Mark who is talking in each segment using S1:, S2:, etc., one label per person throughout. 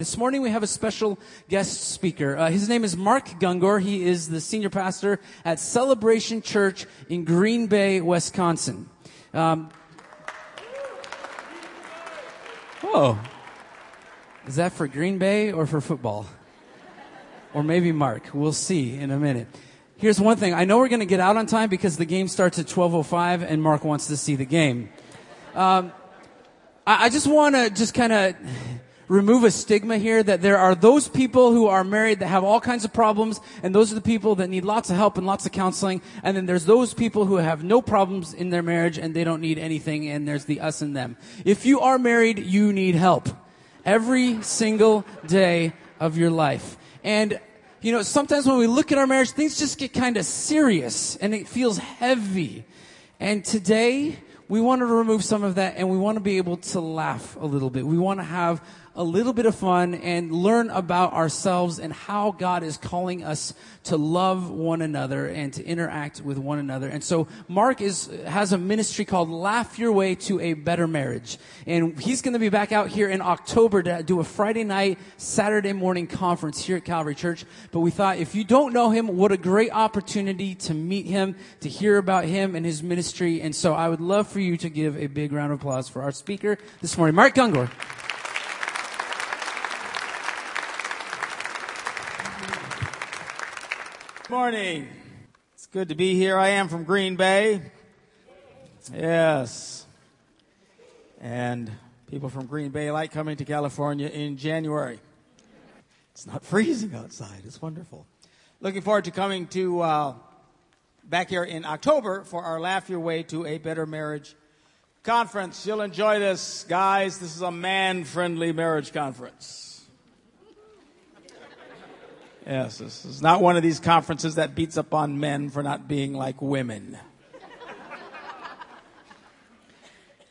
S1: This morning we have a special guest speaker. Uh, his name is Mark Gungor. He is the senior pastor at Celebration Church in Green Bay, Wisconsin. Um, oh, is that for Green Bay or for football? Or maybe Mark. We'll see in a minute. Here's one thing. I know we're going to get out on time because the game starts at 12:05 and Mark wants to see the game. Um, I, I just want to just kind of remove a stigma here that there are those people who are married that have all kinds of problems, and those are the people that need lots of help and lots of counseling, and then there's those people who have no problems in their marriage and they don't need anything, and there's the us and them. If you are married, you need help. Every single day of your life. And you know, sometimes when we look at our marriage, things just get kind of serious and it feels heavy. And today, we want to remove some of that and we want to be able to laugh a little bit. We want to have a little bit of fun and learn about ourselves and how God is calling us to love one another and to interact with one another. And so Mark is, has a ministry called Laugh Your Way to a Better Marriage. And he's going to be back out here in October to do a Friday night, Saturday morning conference here at Calvary Church. But we thought if you don't know him, what a great opportunity to meet him, to hear about him and his ministry. And so I would love for you to give a big round of applause for our speaker this morning, Mark Gungor.
S2: Morning. It's good to be here. I am from Green Bay. Yes. And people from Green Bay like coming to California in January. It's not freezing outside. It's wonderful. Looking forward to coming to uh, back here in October for our Laugh Your Way to a Better Marriage conference. You'll enjoy this, guys. This is a man-friendly marriage conference. Yes, this is not one of these conferences that beats up on men for not being like women.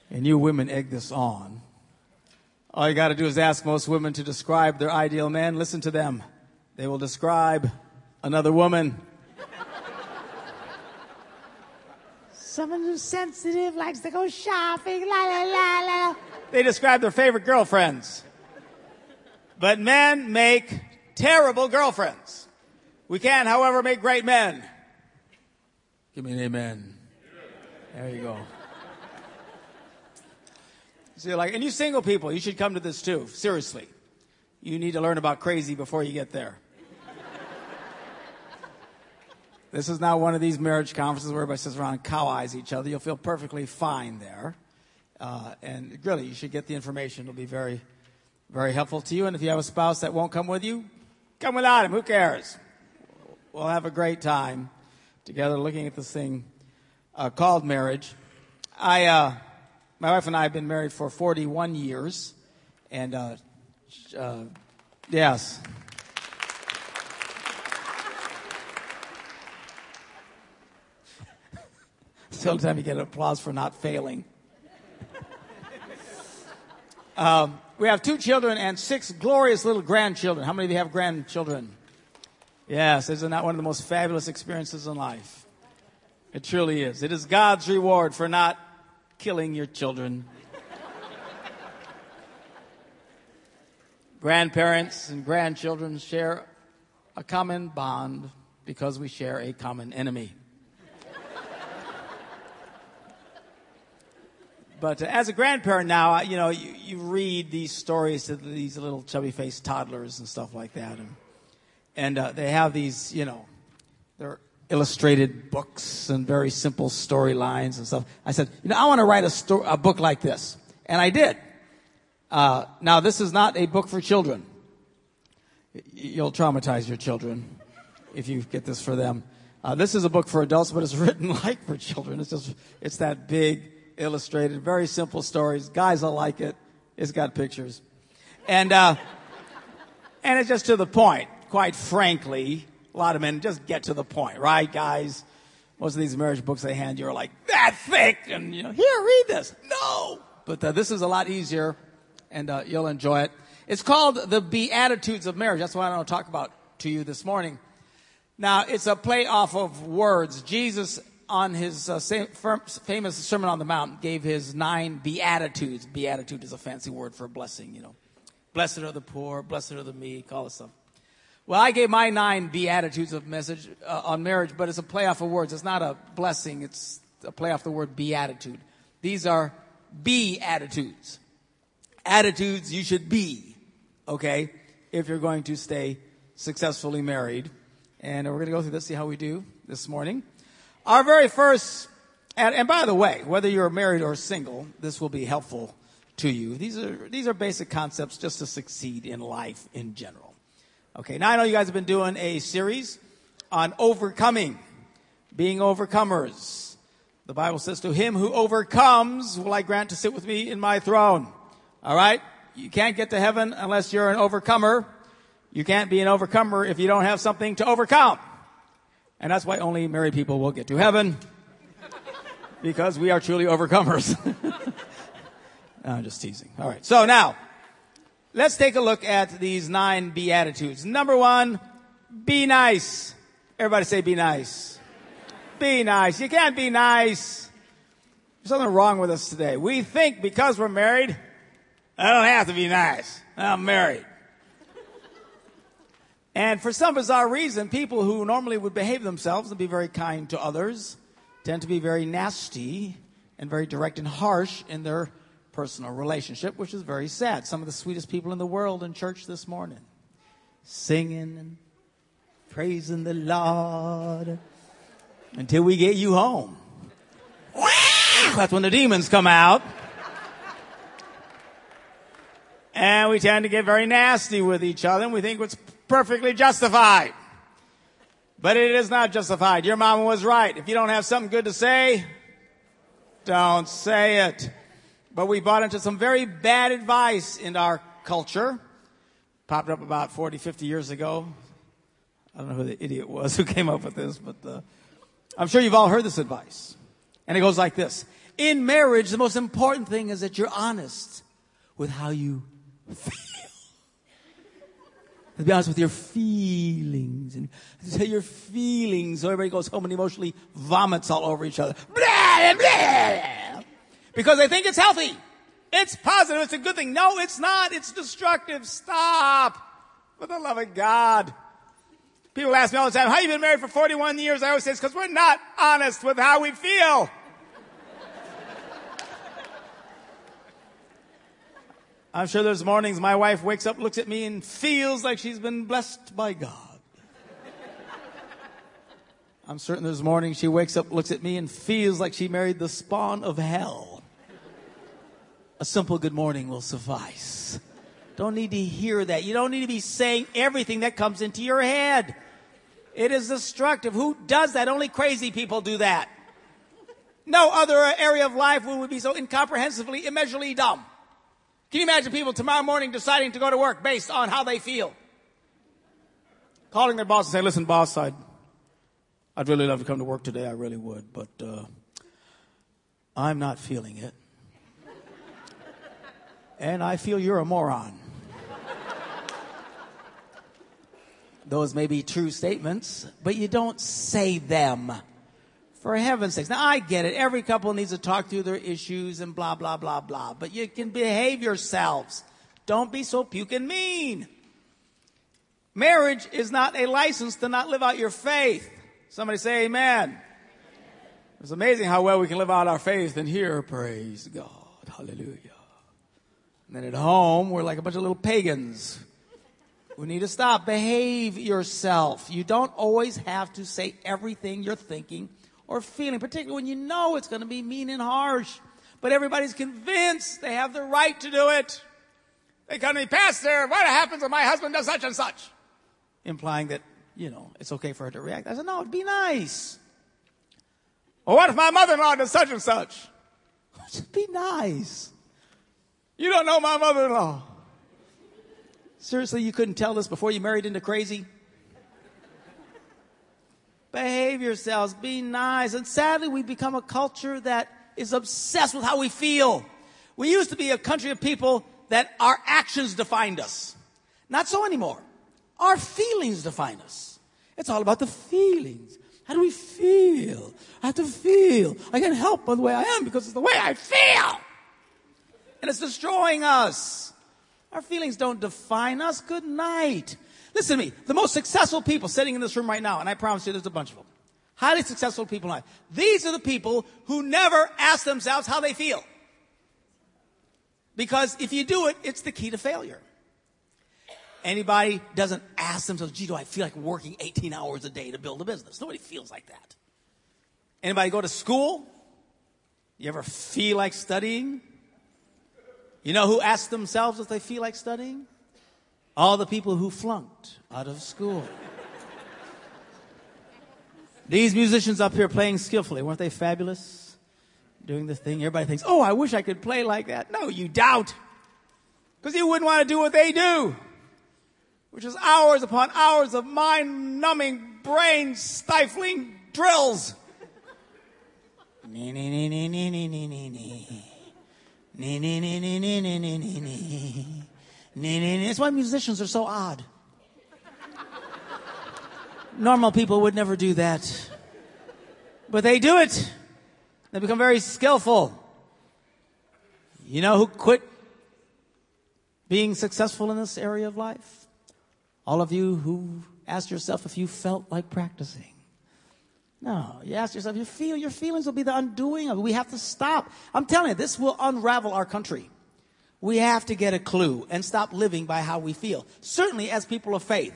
S2: and you women egg this on. All you got to do is ask most women to describe their ideal man. Listen to them. They will describe another woman.
S3: Someone who's sensitive, likes to go shopping, la la la la.
S2: They describe their favorite girlfriends. But men make terrible girlfriends. We can, however, make great men. Give me an amen. There you go. See, like, and you single people, you should come to this too. Seriously. You need to learn about crazy before you get there. this is not one of these marriage conferences where everybody sits around and cow eyes each other. You'll feel perfectly fine there. Uh, and really, you should get the information. It'll be very, very helpful to you. And if you have a spouse that won't come with you, Come without him. Who cares? We'll have a great time together looking at this thing uh, called marriage. I, uh, my wife and I have been married for 41 years. And, uh, uh yes. Sometimes you get applause for not failing. Um, we have two children and six glorious little grandchildren. How many of you have grandchildren? Yes, isn't that one of the most fabulous experiences in life? It truly is. It is God's reward for not killing your children. Grandparents and grandchildren share a common bond because we share a common enemy. But uh, as a grandparent now, you know, you, you read these stories to these little chubby faced toddlers and stuff like that. And, and uh, they have these, you know, they're illustrated books and very simple storylines and stuff. I said, you know, I want to write a, sto- a book like this. And I did. Uh, now, this is not a book for children. You'll traumatize your children if you get this for them. Uh, this is a book for adults, but it's written like for children. It's just, it's that big, illustrated, very simple stories. Guys will like it. It's got pictures. And, uh, and it's just to the point, quite frankly. A lot of men just get to the point, right, guys? Most of these marriage books they hand you are like that thick, and you know, here, read this. No, but uh, this is a lot easier, and uh, you'll enjoy it. It's called the Beatitudes of Marriage. That's what I want to talk about to you this morning. Now, it's a play off of words. Jesus on his uh, famous Sermon on the Mount, gave his nine beatitudes. Beatitude is a fancy word for a blessing, you know. Blessed are the poor, blessed are the meek, all this stuff. Well, I gave my nine beatitudes of message uh, on marriage, but it's a play off of words. It's not a blessing. It's a play off the word beatitude. These are be attitudes. Attitudes you should be, okay, if you're going to stay successfully married. And we're going to go through this, see how we do this morning. Our very first, and, and by the way, whether you're married or single, this will be helpful to you. These are, these are basic concepts just to succeed in life in general. Okay, now I know you guys have been doing a series on overcoming, being overcomers. The Bible says, to him who overcomes will I grant to sit with me in my throne. Alright? You can't get to heaven unless you're an overcomer. You can't be an overcomer if you don't have something to overcome. And that's why only married people will get to heaven. because we are truly overcomers. I'm just teasing. Alright. So now, let's take a look at these nine Beatitudes. Number one, be nice. Everybody say be nice. Be nice. You can't be nice. There's something wrong with us today. We think because we're married, I don't have to be nice. I'm married. And for some bizarre reason, people who normally would behave themselves and be very kind to others tend to be very nasty and very direct and harsh in their personal relationship, which is very sad. Some of the sweetest people in the world in church this morning, singing and praising the Lord until we get you home. That's when the demons come out. And we tend to get very nasty with each other and we think it's perfectly justified. But it is not justified. Your mama was right. If you don't have something good to say, don't say it. But we bought into some very bad advice in our culture. Popped up about 40, 50 years ago. I don't know who the idiot was who came up with this, but uh, I'm sure you've all heard this advice. And it goes like this. In marriage, the most important thing is that you're honest with how you feel. To be honest with your feelings and tell your feelings so everybody goes home and emotionally vomits all over each other. Blah, blah, because they think it's healthy. It's positive. It's a good thing. No, it's not. It's destructive. Stop. For the love of God. People ask me all the time, how you been married for 41 years? I always say it's because we're not honest with how we feel. I'm sure there's mornings my wife wakes up, looks at me, and feels like she's been blessed by God. I'm certain there's mornings she wakes up, looks at me, and feels like she married the spawn of hell. A simple good morning will suffice. Don't need to hear that. You don't need to be saying everything that comes into your head. It is destructive. Who does that? Only crazy people do that. No other area of life would be so incomprehensibly, immeasurably dumb. Can you imagine people tomorrow morning deciding to go to work based on how they feel? Calling their boss and saying, listen, boss, I'd, I'd really love to come to work today. I really would, but, uh, I'm not feeling it. and I feel you're a moron. Those may be true statements, but you don't say them. For heaven's sakes. Now I get it. Every couple needs to talk through their issues and blah, blah, blah, blah. But you can behave yourselves. Don't be so puking mean. Marriage is not a license to not live out your faith. Somebody say amen. It's amazing how well we can live out our faith and here, praise God. Hallelujah. And then at home, we're like a bunch of little pagans. We need to stop. Behave yourself. You don't always have to say everything you're thinking or feeling, particularly when you know it's going to be mean and harsh. But everybody's convinced they have the right to do it. They come to me, Pastor, what happens if my husband does such and such? Implying that, you know, it's okay for her to react. I said, no, it'd be nice. Well, what if my mother-in-law does such and such? Just be nice. You don't know my mother-in-law. Seriously, you couldn't tell this before you married into crazy? Behave yourselves. Be nice. And sadly, we become a culture that is obsessed with how we feel. We used to be a country of people that our actions defined us. Not so anymore. Our feelings define us. It's all about the feelings. How do we feel? I have to feel. I can't help but the way I am because it's the way I feel. And it's destroying us. Our feelings don't define us. Good night. Listen to me. The most successful people sitting in this room right now, and I promise you there's a bunch of them. Highly successful people in life. These are the people who never ask themselves how they feel. Because if you do it, it's the key to failure. Anybody doesn't ask themselves, gee, do I feel like working 18 hours a day to build a business? Nobody feels like that. Anybody go to school? You ever feel like studying? You know who asks themselves if they feel like studying? All the people who flunked out of school. These musicians up here playing skillfully, weren't they fabulous? Doing the thing. Everybody thinks, oh, I wish I could play like that. No, you doubt. Because you wouldn't want to do what they do which is hours upon hours of mind numbing, brain stifling drills. That's why musicians are so odd. Normal people would never do that. But they do it. They become very skillful. You know who quit being successful in this area of life? All of you who asked yourself if you felt like practicing. No, you ask yourself, your, feel, your feelings will be the undoing of it. We have to stop. I'm telling you, this will unravel our country. We have to get a clue and stop living by how we feel. Certainly as people of faith.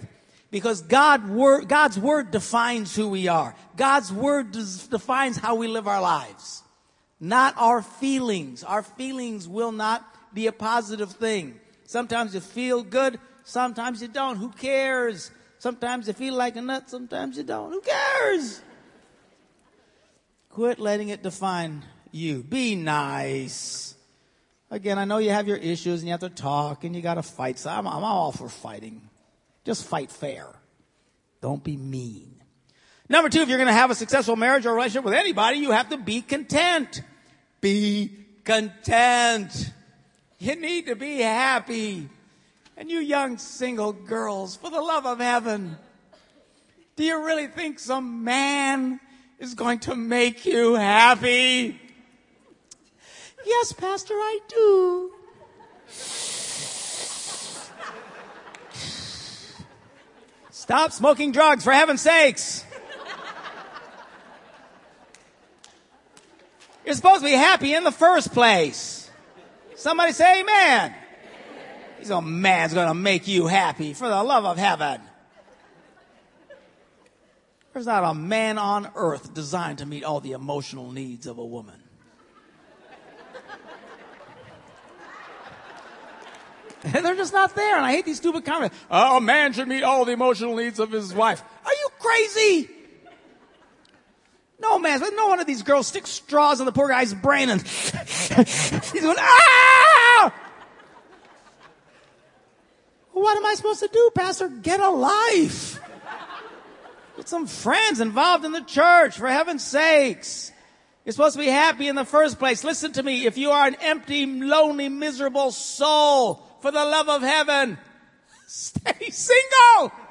S2: Because God God's word defines who we are. God's word des- defines how we live our lives. Not our feelings. Our feelings will not be a positive thing. Sometimes you feel good, Sometimes you don't. Who cares? Sometimes you feel like a nut. Sometimes you don't. Who cares? Quit letting it define you. Be nice. Again, I know you have your issues and you have to talk and you got to fight. So I'm, I'm all for fighting. Just fight fair. Don't be mean. Number two, if you're going to have a successful marriage or relationship with anybody, you have to be content. Be content. You need to be happy. And you young single girls, for the love of heaven, do you really think some man is going to make you happy? Yes, Pastor, I do. Stop smoking drugs, for heaven's sakes. You're supposed to be happy in the first place. Somebody say amen. He's a man's gonna make you happy for the love of heaven. There's not a man on earth designed to meet all the emotional needs of a woman. And they're just not there, and I hate these stupid comments. Oh, a man should meet all the emotional needs of his wife. Are you crazy? No, man, no one of these girls sticks straws in the poor guy's brain and he's going, ah! What am I supposed to do, Pastor? Get a life. Get some friends involved in the church, for heaven's sakes. You're supposed to be happy in the first place. Listen to me. If you are an empty, lonely, miserable soul, for the love of heaven, stay single.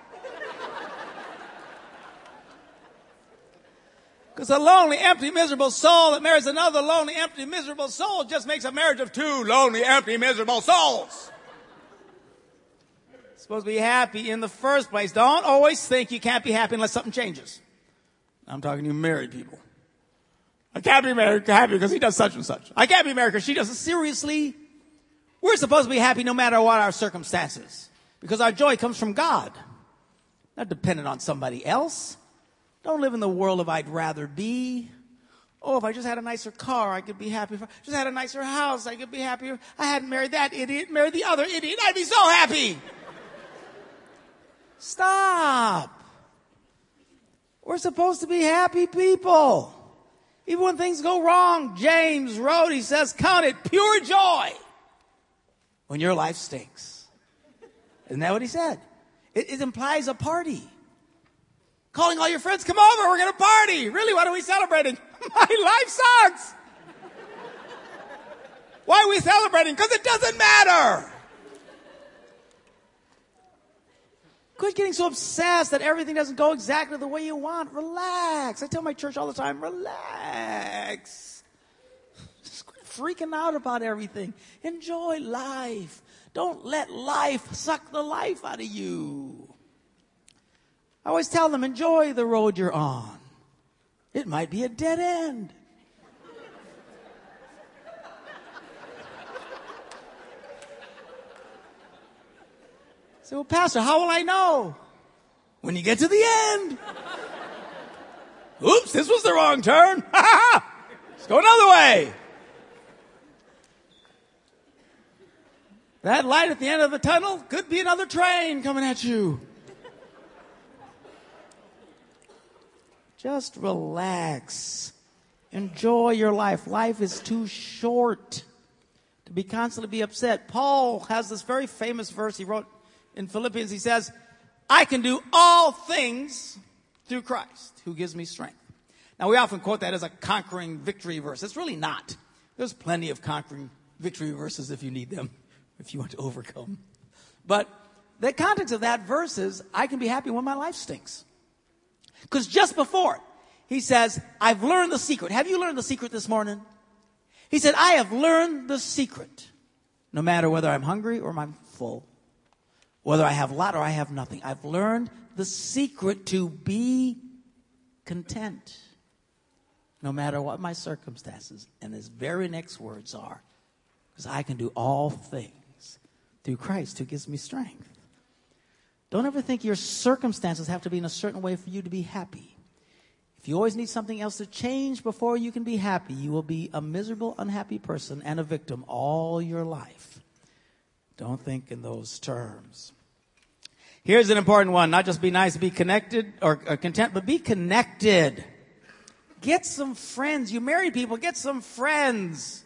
S2: Because a lonely, empty, miserable soul that marries another lonely, empty, miserable soul just makes a marriage of two lonely, empty, miserable souls supposed to be happy in the first place. Don't always think you can't be happy unless something changes. I'm talking to you married people. I can't be married happy because he does such and such. I can't be married because she does it. Seriously? We're supposed to be happy no matter what our circumstances. Because our joy comes from God. Not dependent on somebody else. Don't live in the world of I'd rather be. Oh, if I just had a nicer car, I could be happy. If I just had a nicer house, I could be happier. I hadn't married that idiot, married the other idiot, I'd be so happy. Stop. We're supposed to be happy people. Even when things go wrong, James wrote, he says, count it pure joy when your life stinks. Isn't that what he said? It, it implies a party. Calling all your friends, come over, we're gonna party. Really, what are we celebrating? My life sucks. Why are we celebrating? Because it doesn't matter. Quit getting so obsessed that everything doesn't go exactly the way you want. Relax. I tell my church all the time, relax. Freaking out about everything. Enjoy life. Don't let life suck the life out of you. I always tell them, enjoy the road you're on. It might be a dead end. Say, well, Pastor, how will I know? When you get to the end. Oops, this was the wrong turn. Let's go another way. That light at the end of the tunnel could be another train coming at you. Just relax. Enjoy your life. Life is too short to be constantly be upset. Paul has this very famous verse he wrote in Philippians. He says, I can do all things through Christ who gives me strength. Now we often quote that as a conquering victory verse. It's really not. There's plenty of conquering victory verses if you need them, if you want to overcome. But the context of that verse is, I can be happy when my life stinks. Because just before, he says, I've learned the secret. Have you learned the secret this morning? He said, I have learned the secret. No matter whether I'm hungry or I'm full, whether I have a lot or I have nothing, I've learned the secret to be content. No matter what my circumstances. And his very next words are, because I can do all things through Christ who gives me strength. Don't ever think your circumstances have to be in a certain way for you to be happy. If you always need something else to change before you can be happy, you will be a miserable, unhappy person and a victim all your life. Don't think in those terms. Here's an important one. Not just be nice, be connected or, or content, but be connected. Get some friends. You married people, get some friends.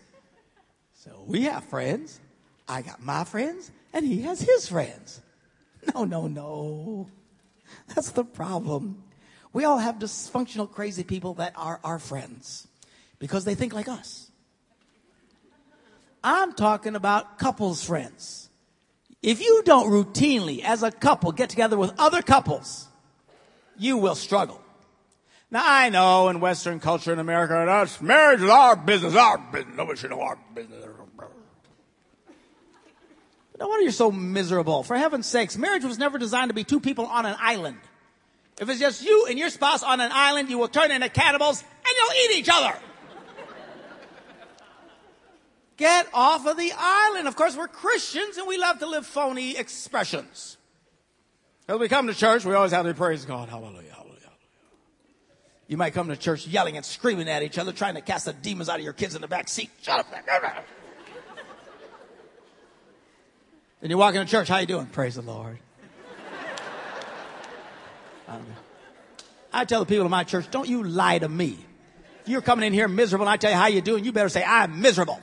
S2: So we have friends. I got my friends and he has his friends. No, no, no. That's the problem. We all have dysfunctional, crazy people that are our friends because they think like us. I'm talking about couples friends. If you don't routinely, as a couple, get together with other couples, you will struggle. Now I know in Western culture in America, that's marriage is our business, our business. Nobody should know our business. No wonder you're so miserable. For heaven's sakes, marriage was never designed to be two people on an island. If it's just you and your spouse on an island, you will turn into cannibals and you'll eat each other. Get off of the island. Of course, we're Christians and we love to live phony expressions. As we come to church, we always have to praise God. Hallelujah, hallelujah, hallelujah. You might come to church yelling and screaming at each other, trying to cast the demons out of your kids in the back seat. Shut up. Then you walk into church, how you doing? Praise the Lord. I tell the people in my church, don't you lie to me. You're coming in here miserable and I tell you how you doing, you better say, I'm miserable.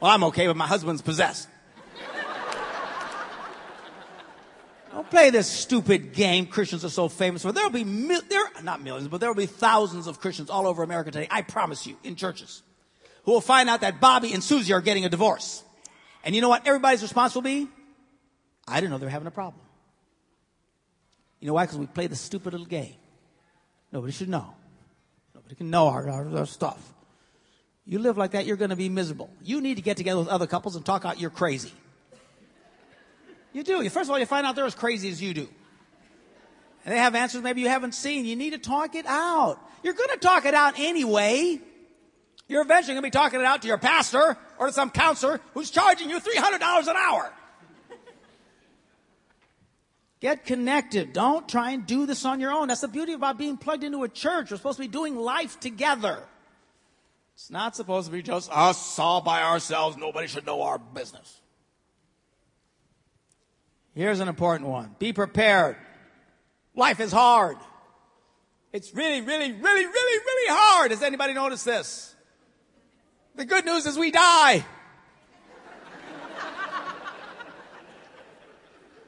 S2: Well, I'm okay, but my husband's possessed. Don't play this stupid game Christians are so famous for. There'll be, there, not millions, but there'll be thousands of Christians all over America today, I promise you, in churches, who will find out that Bobby and Susie are getting a divorce. And you know what everybody's response will be? I didn't know they were having a problem. You know why? Because we play the stupid little game. Nobody should know. Nobody can know our, our, our stuff. You live like that, you're going to be miserable. You need to get together with other couples and talk out you're crazy. You do. First of all, you find out they're as crazy as you do. And they have answers maybe you haven't seen. You need to talk it out. You're going to talk it out anyway. You're eventually going to be talking it out to your pastor or to some counselor who's charging you $300 an hour. Get connected. Don't try and do this on your own. That's the beauty about being plugged into a church. We're supposed to be doing life together. It's not supposed to be just us all by ourselves. Nobody should know our business. Here's an important one. Be prepared. Life is hard. It's really, really, really, really, really hard. Has anybody noticed this? The good news is we die.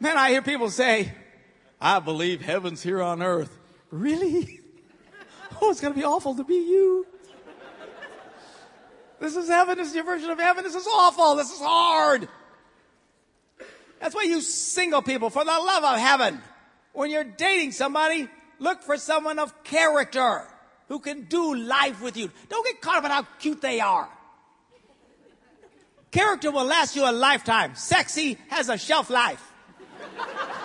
S2: Man, I hear people say, I believe heaven's here on earth. Really? Oh, it's going to be awful to be you. This is heaven. This is your version of heaven. This is awful. This is hard. That's why you single people, for the love of heaven, when you're dating somebody, look for someone of character who can do life with you. Don't get caught up in how cute they are. Character will last you a lifetime. Sexy has a shelf life.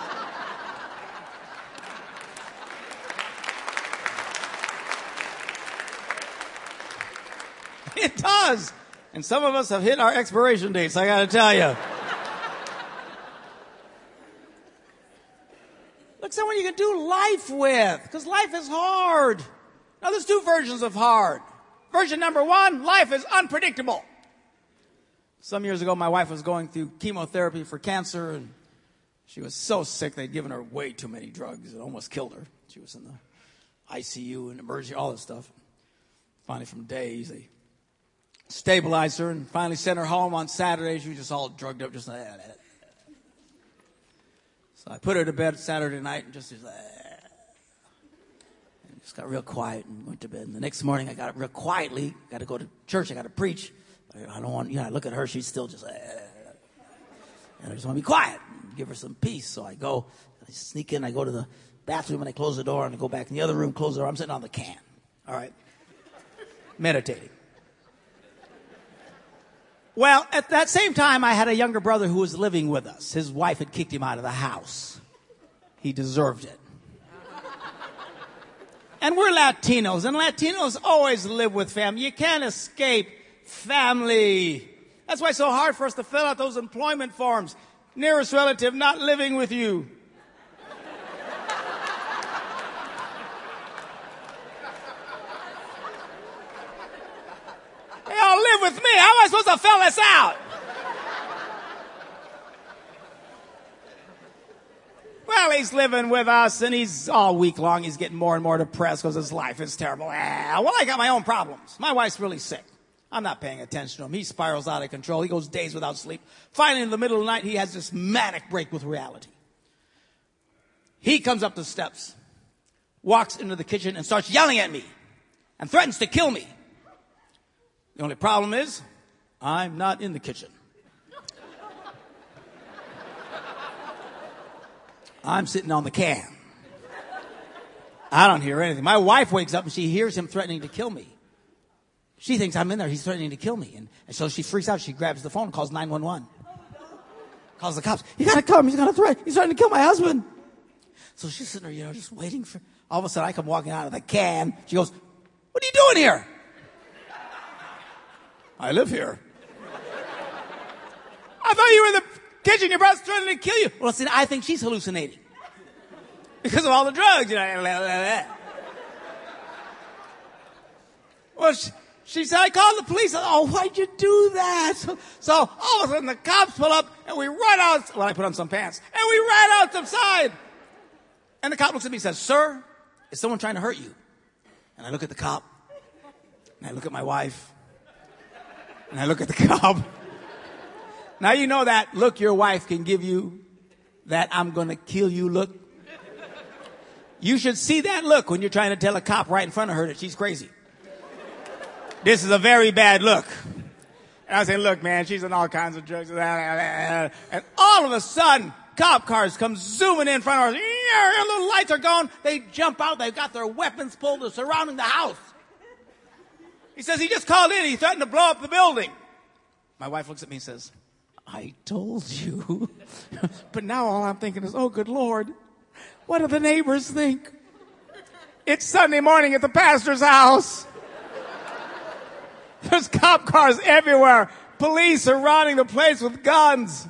S2: It does. And some of us have hit our expiration dates, I gotta tell you. Look, someone you can do life with, because life is hard. Now, there's two versions of hard. Version number one, life is unpredictable. Some years ago, my wife was going through chemotherapy for cancer, and she was so sick they'd given her way too many drugs. It almost killed her. She was in the ICU and emergency, all this stuff. Finally, from days, they stabilized her and finally sent her home on Saturday. She was just all drugged up, just like that. So I put her to bed Saturday night and just, just, and just got real quiet and went to bed. And the next morning I got up real quietly. Got to go to church. I got to preach. I don't want, you know, I look at her. She's still just, ah. and I just want to be quiet, give her some peace. So I go, I sneak in. I go to the bathroom and I close the door and I go back in the other room, close the door. I'm sitting on the can. All right. Meditating. Well, at that same time, I had a younger brother who was living with us. His wife had kicked him out of the house. He deserved it. And we're Latinos, and Latinos always live with family. You can't escape family. That's why it's so hard for us to fill out those employment forms. Nearest relative not living with you. They all live with me. How am I supposed to fill this out? Well, he's living with us and he's all week long. He's getting more and more depressed because his life is terrible. Ah, well, I got my own problems. My wife's really sick. I'm not paying attention to him. He spirals out of control. He goes days without sleep. Finally, in the middle of the night, he has this manic break with reality. He comes up the steps, walks into the kitchen and starts yelling at me and threatens to kill me. The only problem is, I'm not in the kitchen. I'm sitting on the can. I don't hear anything. My wife wakes up and she hears him threatening to kill me. She thinks I'm in there. He's threatening to kill me. And, and so she freaks out. She grabs the phone calls 911. Calls the cops. You gotta come. He's gonna threaten. He's threatening to kill my husband. So she's sitting there, you know, just waiting for, all of a sudden I come walking out of the can. She goes, what are you doing here? I live here. I thought you were in the kitchen. Your brother's trying to kill you. Well, see, I think she's hallucinating because of all the drugs. You know. Well, she, she said, I called the police. Said, oh, why'd you do that? So, so, all of a sudden the cops pull up and we run out. Well, I put on some pants and we ran out the side. And the cop looks at me and says, sir, is someone trying to hurt you? And I look at the cop and I look at my wife and I look at the cop. Now you know that look your wife can give you, that I'm gonna kill you look. You should see that look when you're trying to tell a cop right in front of her that she's crazy. This is a very bad look. And I was saying, look, man, she's on all kinds of drugs. And all of a sudden, cop cars come zooming in front of us. And the lights are gone. They jump out. They've got their weapons pulled. They're surrounding the house. He says he just called in. He threatened to blow up the building. My wife looks at me and says, I told you. but now all I'm thinking is, oh, good Lord, what do the neighbors think? It's Sunday morning at the pastor's house. There's cop cars everywhere. Police surrounding the place with guns.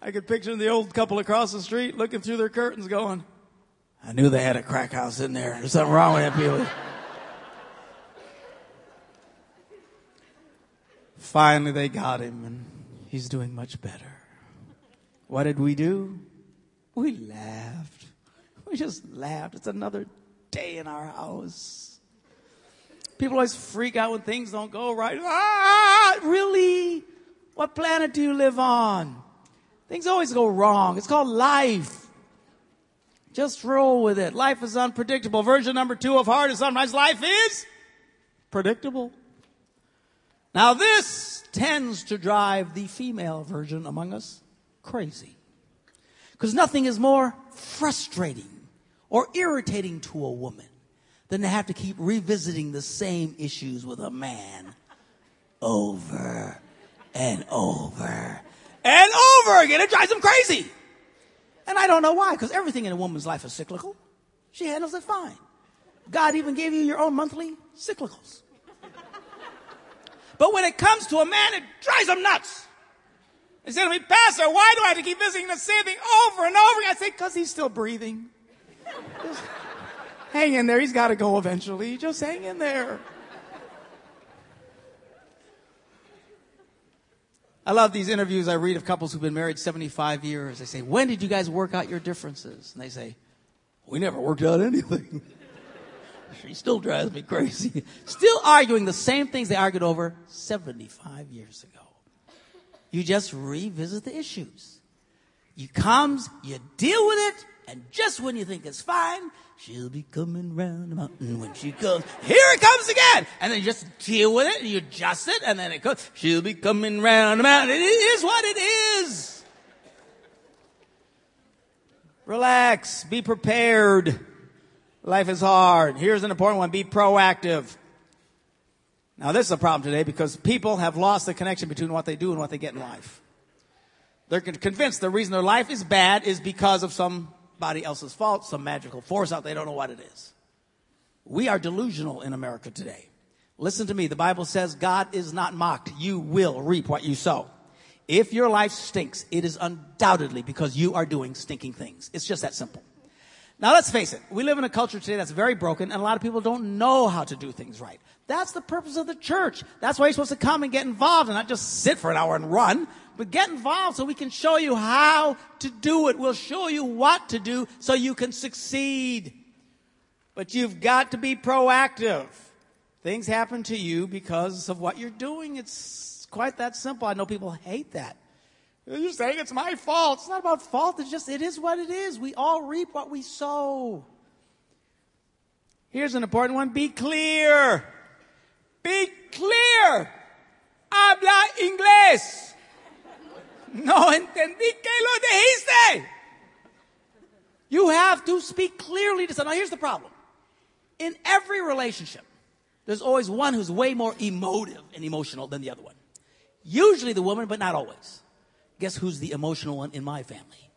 S2: I could picture the old couple across the street looking through their curtains going, I knew they had a crack house in there. There's something wrong with that people. Finally, they got him, and he's doing much better. What did we do? We laughed. We just laughed. It's another day in our house. People always freak out when things don't go right. Ah, really? What planet do you live on? Things always go wrong. It's called life. Just roll with it. Life is unpredictable. Version number two of hard is sometimes life is predictable. Now this tends to drive the female version among us crazy. Because nothing is more frustrating or irritating to a woman than to have to keep revisiting the same issues with a man over and over and over again. It drives them crazy. And I don't know why, because everything in a woman's life is cyclical. She handles it fine. God even gave you your own monthly cyclicals. But when it comes to a man, it drives him nuts. He said to me, Pastor, why do I have to keep visiting the same thing over and over again? I say, because he's still breathing. Just hang in there. He's got to go eventually. Just hang in there. I love these interviews I read of couples who've been married 75 years. They say, when did you guys work out your differences? And they say, we never worked out anything. She still drives me crazy. Still arguing the same things they argued over 75 years ago. You just revisit the issues. You comes, you deal with it, and just when you think it's fine, she'll be coming round the mountain when she comes. Here it comes again! And then you just deal with it, and you adjust it, and then it goes, she'll be coming round the mountain. It is what it is! Relax, be prepared. Life is hard. Here's an important one, be proactive. Now this is a problem today because people have lost the connection between what they do and what they get in life. They're convinced the reason their life is bad is because of somebody else's fault, some magical force out. They don't know what it is. We are delusional in America today. Listen to me. The Bible says God is not mocked. You will reap what you sow. If your life stinks, it is undoubtedly because you are doing stinking things. It's just that simple. Now let's face it. We live in a culture today that's very broken and a lot of people don't know how to do things right. That's the purpose of the church. That's why you're supposed to come and get involved and not just sit for an hour and run, but get involved so we can show you how to do it. We'll show you what to do so you can succeed. But you've got to be proactive. Things happen to you because of what you're doing. It's quite that simple. I know people hate that. You're saying it's my fault. It's not about fault. It's just, it is what it is. We all reap what we sow. Here's an important one. Be clear. Be clear. Habla inglés. No entendí que lo dijiste. You have to speak clearly to someone. Now here's the problem. In every relationship, there's always one who's way more emotive and emotional than the other one. Usually the woman, but not always. Guess who's the emotional one in my family?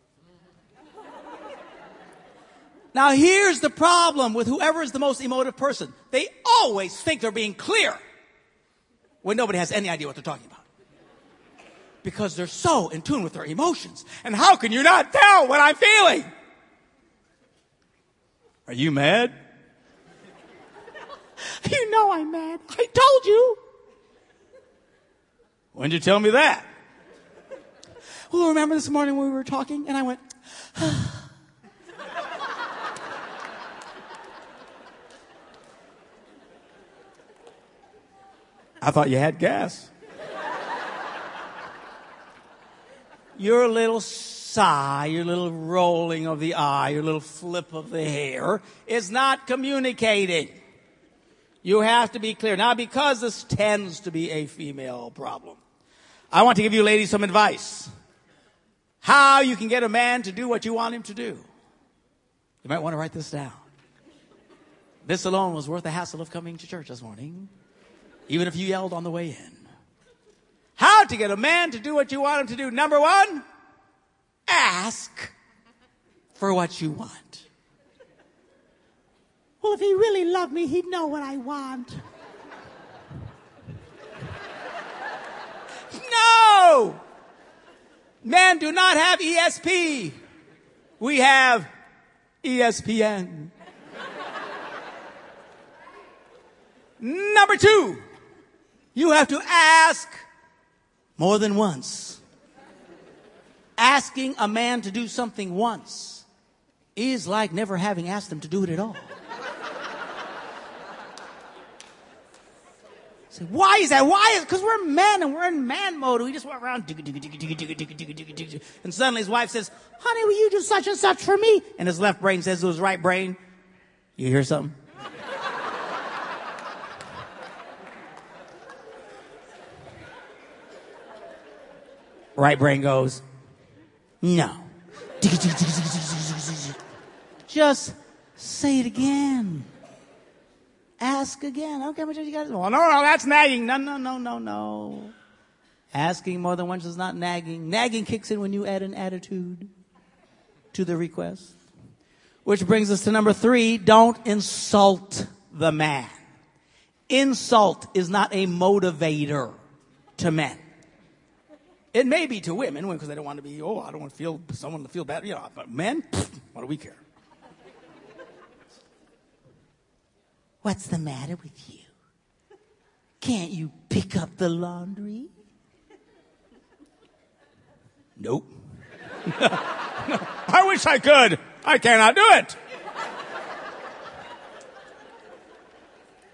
S2: Now here's the problem with whoever is the most emotive person. They always think they're being clear when nobody has any idea what they're talking about. Because they're so in tune with their emotions. And how can you not tell what I'm feeling? Are you mad?
S3: You know I'm mad. I told you.
S2: When did you tell me that?
S3: Remember this morning when we were talking and I went,
S2: I thought you had gas. your little sigh, your little rolling of the eye, your little flip of the hair is not communicating. You have to be clear. Now, because this tends to be a female problem, I want to give you ladies some advice. How you can get a man to do what you want him to do. You might want to write this down. This alone was worth the hassle of coming to church this morning, even if you yelled on the way in. How to get a man to do what you want him to do. Number one, ask for what you want.
S3: well, if he really loved me, he'd know what I want.
S2: No! Men do not have ESP. We have ESPN. Number two, you have to ask more than once. Asking a man to do something once is like never having asked him to do it at all. So why is that? Why is? Because we're men and we're in man mode. We just walk around, and suddenly his wife says,
S3: "Honey, will you do such and such for me?"
S2: And his left brain says to his right brain, "You hear something?" right brain goes, "No." Just say it again. Ask again. I don't care how much you got. Well, no, no, that's nagging. No, no, no, no, no. Asking more than once is not nagging. Nagging kicks in when you add an attitude to the request. Which brings us to number three. Don't insult the man. Insult is not a motivator to men. It may be to women because they don't want to be, oh, I don't want to feel someone to feel bad. You know, but men, what do we care? What's the matter with you? Can't you pick up the laundry? Nope. I wish I could. I cannot do it.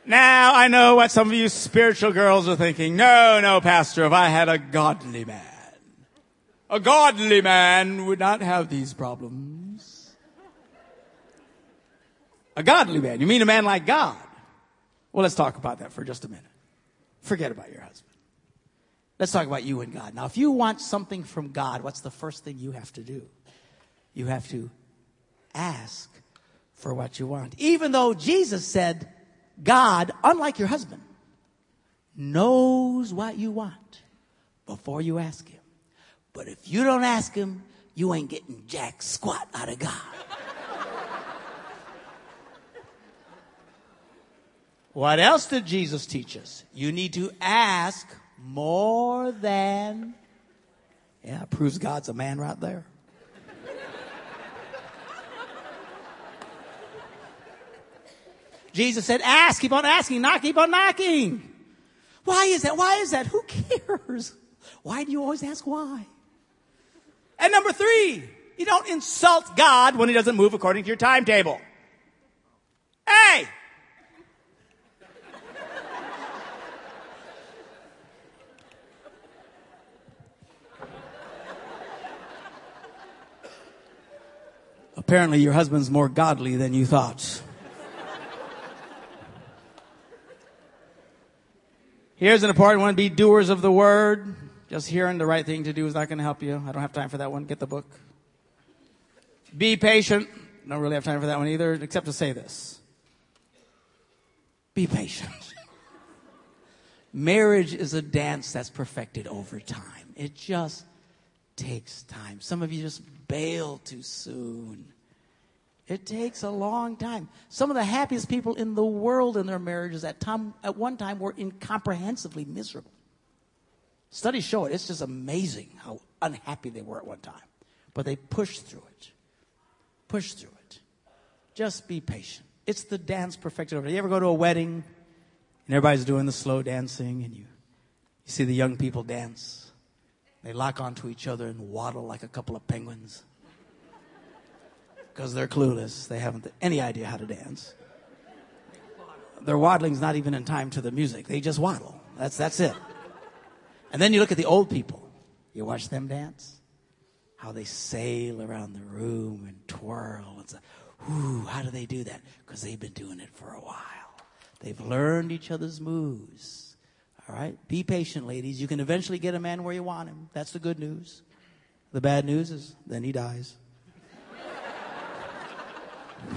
S2: Now I know what some of you spiritual girls are thinking. No, no, pastor, if I had a godly man, a godly man would not have these problems. A godly man. You mean a man like God? Well, let's talk about that for just a minute. Forget about your husband. Let's talk about you and God. Now, if you want something from God, what's the first thing you have to do? You have to ask for what you want. Even though Jesus said, God, unlike your husband, knows what you want before you ask him. But if you don't ask him, you ain't getting jack squat out of God. What else did Jesus teach us? You need to ask more than. Yeah, proves God's a man right there. Jesus said, ask, keep on asking, knock, keep on knocking. Why is that? Why is that? Who cares? Why do you always ask why? And number three, you don't insult God when he doesn't move according to your timetable. Hey! Apparently your husband's more godly than you thought. Here's an important one. Be doers of the word. Just hearing the right thing to do is not going to help you. I don't have time for that one. Get the book. Be patient. Don't really have time for that one either, except to say this. Be patient. Marriage is a dance that's perfected over time. It just takes time. Some of you just bail too soon. It takes a long time. Some of the happiest people in the world in their marriages at, time, at one time were incomprehensibly miserable. Studies show it. It's just amazing how unhappy they were at one time. But they pushed through it. Push through it. Just be patient. It's the dance perfected over. You ever go to a wedding and everybody's doing the slow dancing and you, you see the young people dance? They lock onto each other and waddle like a couple of penguins because they're clueless. They haven't any idea how to dance. Their waddling's not even in time to the music. They just waddle. That's, that's it. And then you look at the old people. You watch them dance. How they sail around the room and twirl. And say, Ooh, how do they do that? Because they've been doing it for a while. They've learned each other's moves. All right? Be patient, ladies. You can eventually get a man where you want him. That's the good news. The bad news is then he dies.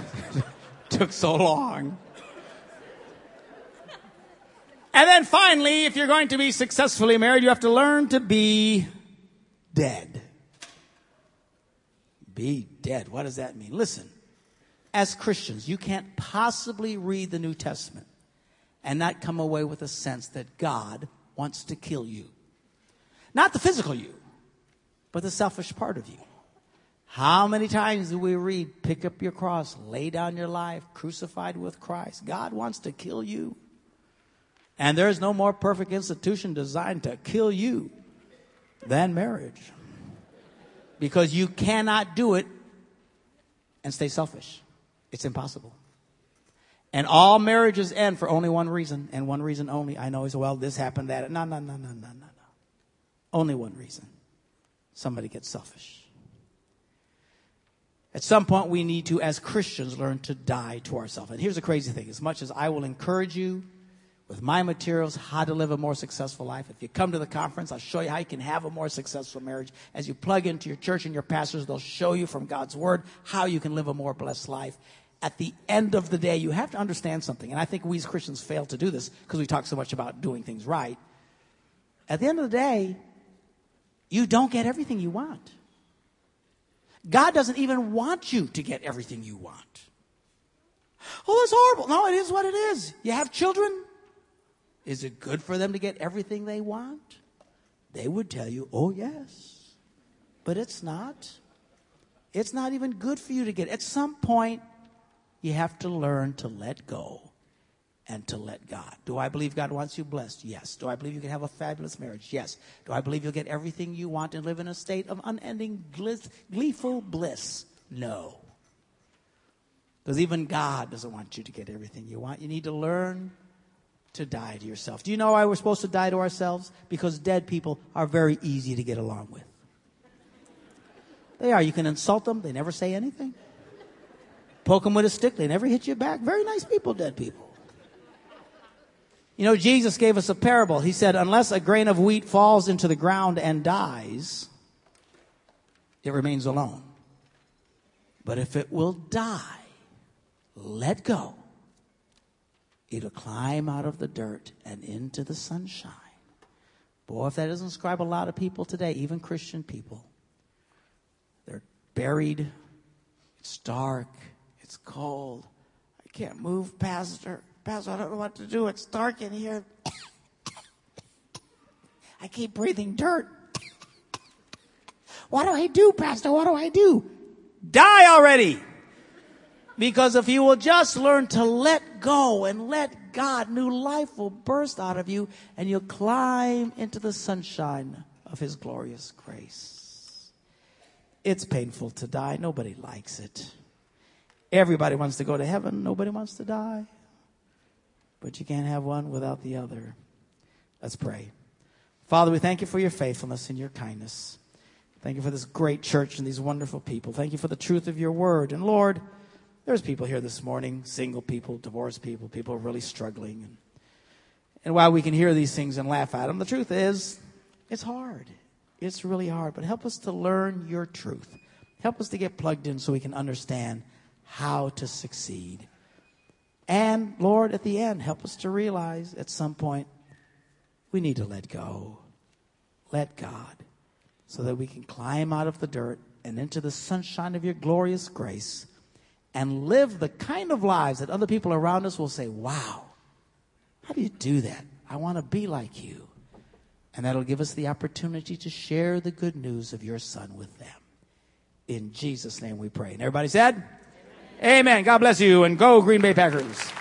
S2: Took so long. And then finally, if you're going to be successfully married, you have to learn to be dead. Be dead. What does that mean? Listen, as Christians, you can't possibly read the New Testament and not come away with a sense that God wants to kill you. Not the physical you, but the selfish part of you. How many times do we read, pick up your cross, lay down your life, crucified with Christ? God wants to kill you. And there's no more perfect institution designed to kill you than marriage. Because you cannot do it and stay selfish. It's impossible. And all marriages end for only one reason, and one reason only. I know as well, this happened, that. No, no, no, no, no, no, no. Only one reason. Somebody gets selfish. At some point, we need to, as Christians, learn to die to ourselves. And here's the crazy thing as much as I will encourage you with my materials how to live a more successful life, if you come to the conference, I'll show you how you can have a more successful marriage. As you plug into your church and your pastors, they'll show you from God's Word how you can live a more blessed life. At the end of the day, you have to understand something. And I think we as Christians fail to do this because we talk so much about doing things right. At the end of the day, you don't get everything you want. God doesn't even want you to get everything you want. Oh, that's horrible. No, it is what it is. You have children. Is it good for them to get everything they want? They would tell you, oh, yes. But it's not. It's not even good for you to get. At some point, you have to learn to let go and to let God. Do I believe God wants you blessed? Yes. Do I believe you can have a fabulous marriage? Yes. Do I believe you'll get everything you want and live in a state of unending gleeful bliss? No. Because even God doesn't want you to get everything you want. You need to learn to die to yourself. Do you know why we're supposed to die to ourselves? Because dead people are very easy to get along with. They are. You can insult them, they never say anything. Poke them with a stick, they never hit you back. Very nice people, dead people. You know, Jesus gave us a parable. He said, unless a grain of wheat falls into the ground and dies, it remains alone. But if it will die, let go. It'll climb out of the dirt and into the sunshine. Boy, if that doesn't describe a lot of people today, even Christian people, they're buried. It's dark. It's cold. I can't move, Pastor. Pastor, I don't know what to do. It's dark in here. I keep breathing dirt.
S3: What do I do, Pastor? What do I do?
S2: Die already. Because if you will just learn to let go and let God, new life will burst out of you and you'll climb into the sunshine of His glorious grace. It's painful to die. Nobody likes it. Everybody wants to go to heaven. Nobody wants to die. But you can't have one without the other. Let's pray. Father, we thank you for your faithfulness and your kindness. Thank you for this great church and these wonderful people. Thank you for the truth of your word. And Lord, there's people here this morning, single people, divorced people, people really struggling. And, and while we can hear these things and laugh at them, the truth is, it's hard. It's really hard. But help us to learn your truth. Help us to get plugged in so we can understand how to succeed. And Lord, at the end, help us to realize at some point we need to let go. Let God so that we can climb out of the dirt and into the sunshine of your glorious grace and live the kind of lives that other people around us will say, wow, how do you do that? I want to be like you. And that'll give us the opportunity to share the good news of your son with them. In Jesus' name we pray. And everybody said, Amen. God bless you and go Green Bay Packers.